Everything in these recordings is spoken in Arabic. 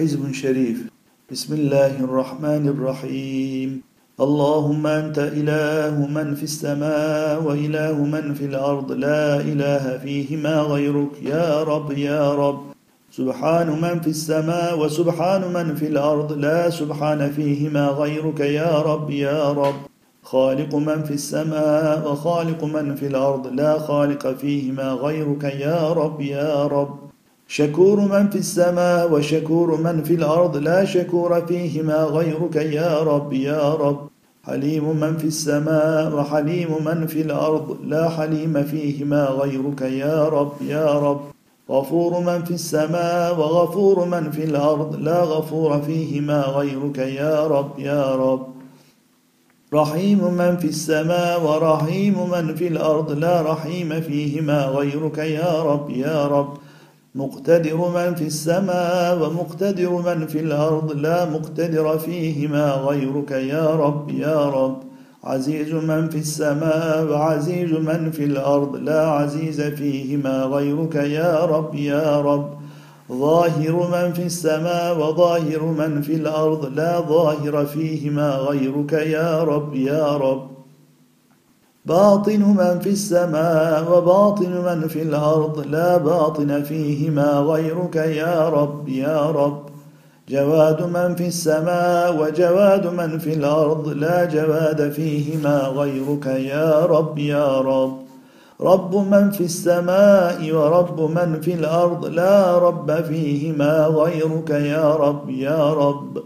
حزب شريف. بسم الله الرحمن الرحيم. اللهم أنت إله من في السماء وإله من في الأرض. لا إله فيهما غيرك. يا رب يا رب. سبحان من في السماء وسبحان من في الأرض. لا سبحان فيهما غيرك. يا رب يا رب. خالق من في السماء وخالق من في الأرض. لا خالق فيهما غيرك. يا رب يا رب. شكور من في السماء وشكور من في الأرض لا شكور فيهما غيرك يا رب يا رب. حليم من في السماء وحليم من في الأرض لا حليم فيهما غيرك يا رب يا رب. غفور من في السماء وغفور من في الأرض لا غفور فيهما غيرك يا رب يا رب. رحيم من في السماء ورحيم من في الأرض لا رحيم فيهما غيرك يا رب يا رب. مقتدر من في السماء ومقتدر من في الأرض لا مقتدر فيهما غيرك يا رب يا رب. عزيز من في السماء وعزيز من في الأرض لا عزيز فيهما غيرك يا رب يا رب. ظاهر من في السماء وظاهر من في الأرض لا ظاهر فيهما غيرك يا رب يا رب. باطن من في السماء وباطن من في الأرض لا باطن فيهما غيرك يا رب يا رب. جواد من في السماء وجواد من في الأرض لا جواد فيهما غيرك يا رب يا رب. رب من في السماء ورب من في الأرض لا رب فيهما غيرك يا رب يا رب.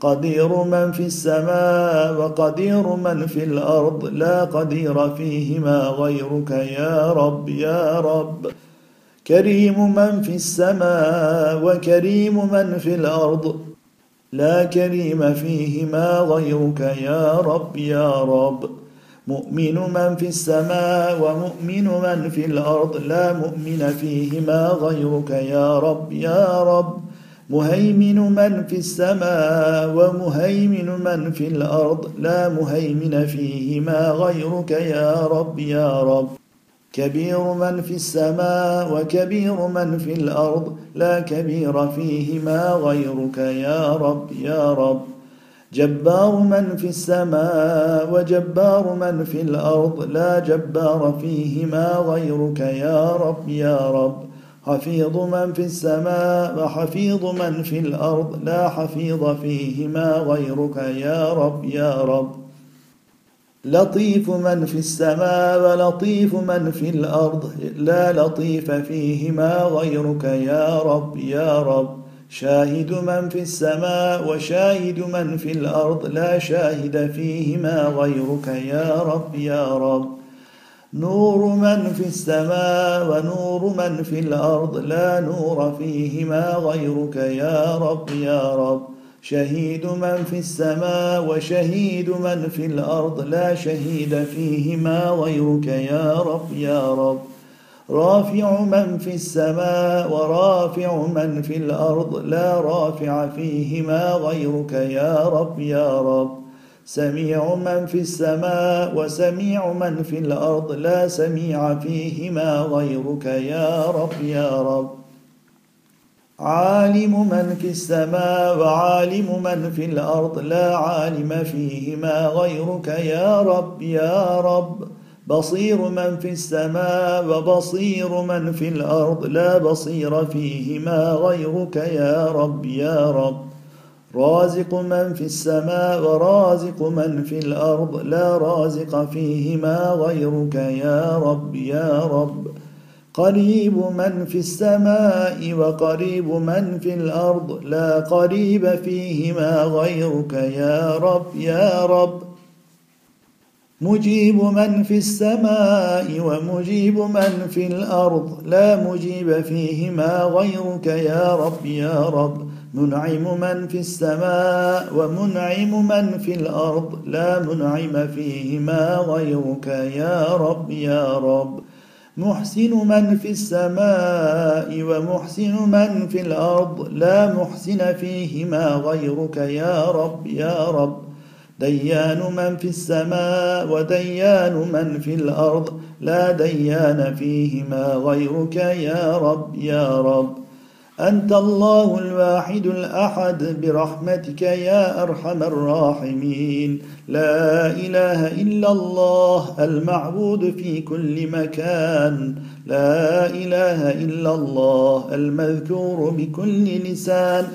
قدير من في السماء وقدير من في الأرض لا قدير فيهما غيرك يا رب يا رب. كريم من في السماء وكريم من في الأرض لا كريم فيهما غيرك يا رب يا رب. مؤمن من في السماء ومؤمن من في الأرض لا مؤمن فيهما غيرك يا رب يا رب. مهيمن من في السماء ومهيمن من في الأرض لا مهيمن فيهما غيرك يا رب يا رب. كبير من في السماء وكبير من في الأرض لا كبير فيهما غيرك يا رب يا رب. جبار من في السماء وجبار من في الأرض لا جبار فيهما غيرك يا رب يا رب. حفيظ من في السماء وحفيظ من في الأرض لا حفيظ فيهما غيرك يا رب يا رب. لطيف من في السماء ولطيف من في الأرض لا لطيف فيهما غيرك يا رب يا رب. شاهد من في السماء وشاهد من في الأرض لا شاهد فيهما غيرك يا رب يا رب. نور من في السماء ونور من في الأرض لا نور فيهما غيرك يا رب يا رب. شهيد من في السماء وشهيد من في الأرض لا شهيد فيهما غيرك يا رب يا رب. رافع من في السماء ورافع من في الأرض لا رافع فيهما غيرك يا رب يا رب. سميع من في السماء وسميع من في الأرض لا سميع فيهما غيرك يا رب يا رب. عالم من في السماء وعالم من في الأرض لا عالم فيهما غيرك يا رب يا رب. بصير من في السماء وبصير من في الأرض لا بصير فيهما غيرك يا رب يا رب. رازق من في السماء ورازق من في الأرض لا رازق فيهما غيرك يا رب يا رب. قريب من في السماء وقريب من في الأرض لا قريب فيهما غيرك يا رب يا رب. مجيب من في السماء ومجيب من في الأرض لا مجيب فيهما غيرك يا رب يا رب. منعم من في السماء ومنعم من في الأرض. لا منعم فيهما غيرك يا رب يا رب. محسن من في السماء ومحسن من في الأرض. لا محسن فيهما غيرك يا رب يا رب. ديان من في السماء وديان من في الأرض. لا ديان فيهما غيرك يا رب يا رب. أنت الله الواحد الأحد برحمتك يا أرحم الراحمين. لا إله إلا الله المعبود في كل مكان. لا إله إلا الله المذكور بكل لسان.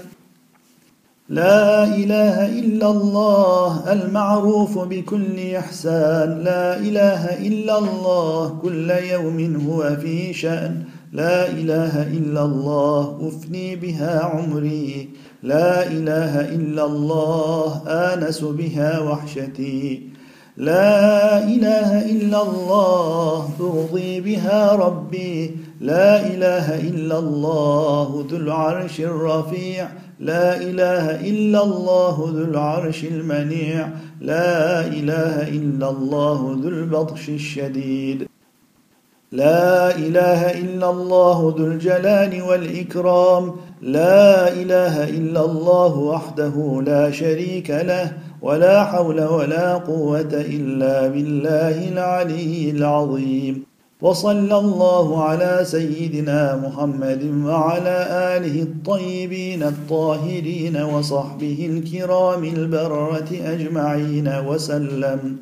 لا إله إلا الله المعروف بكل إحسان. لا إله إلا الله كل يوم هو في شأن. لا إله إلا الله أفني بها عمري. لا إله إلا الله آنس بها وحشتي. لا إله إلا الله أرضي بها ربي. لا إله إلا الله ذو العرش الرفيع. لا إله إلا الله ذو العرش المنيع. لا إله إلا الله ذو البطش الشديد. لا إله إلا الله ذو الجلال والإكرام. لا إله إلا الله وحده لا شريك له ولا حول ولا قوة إلا بالله العلي العظيم. وصلى الله على سيدنا محمد وعلى آله الطيبين الطاهرين وصحبه الكرام البرة أجمعين وسلم.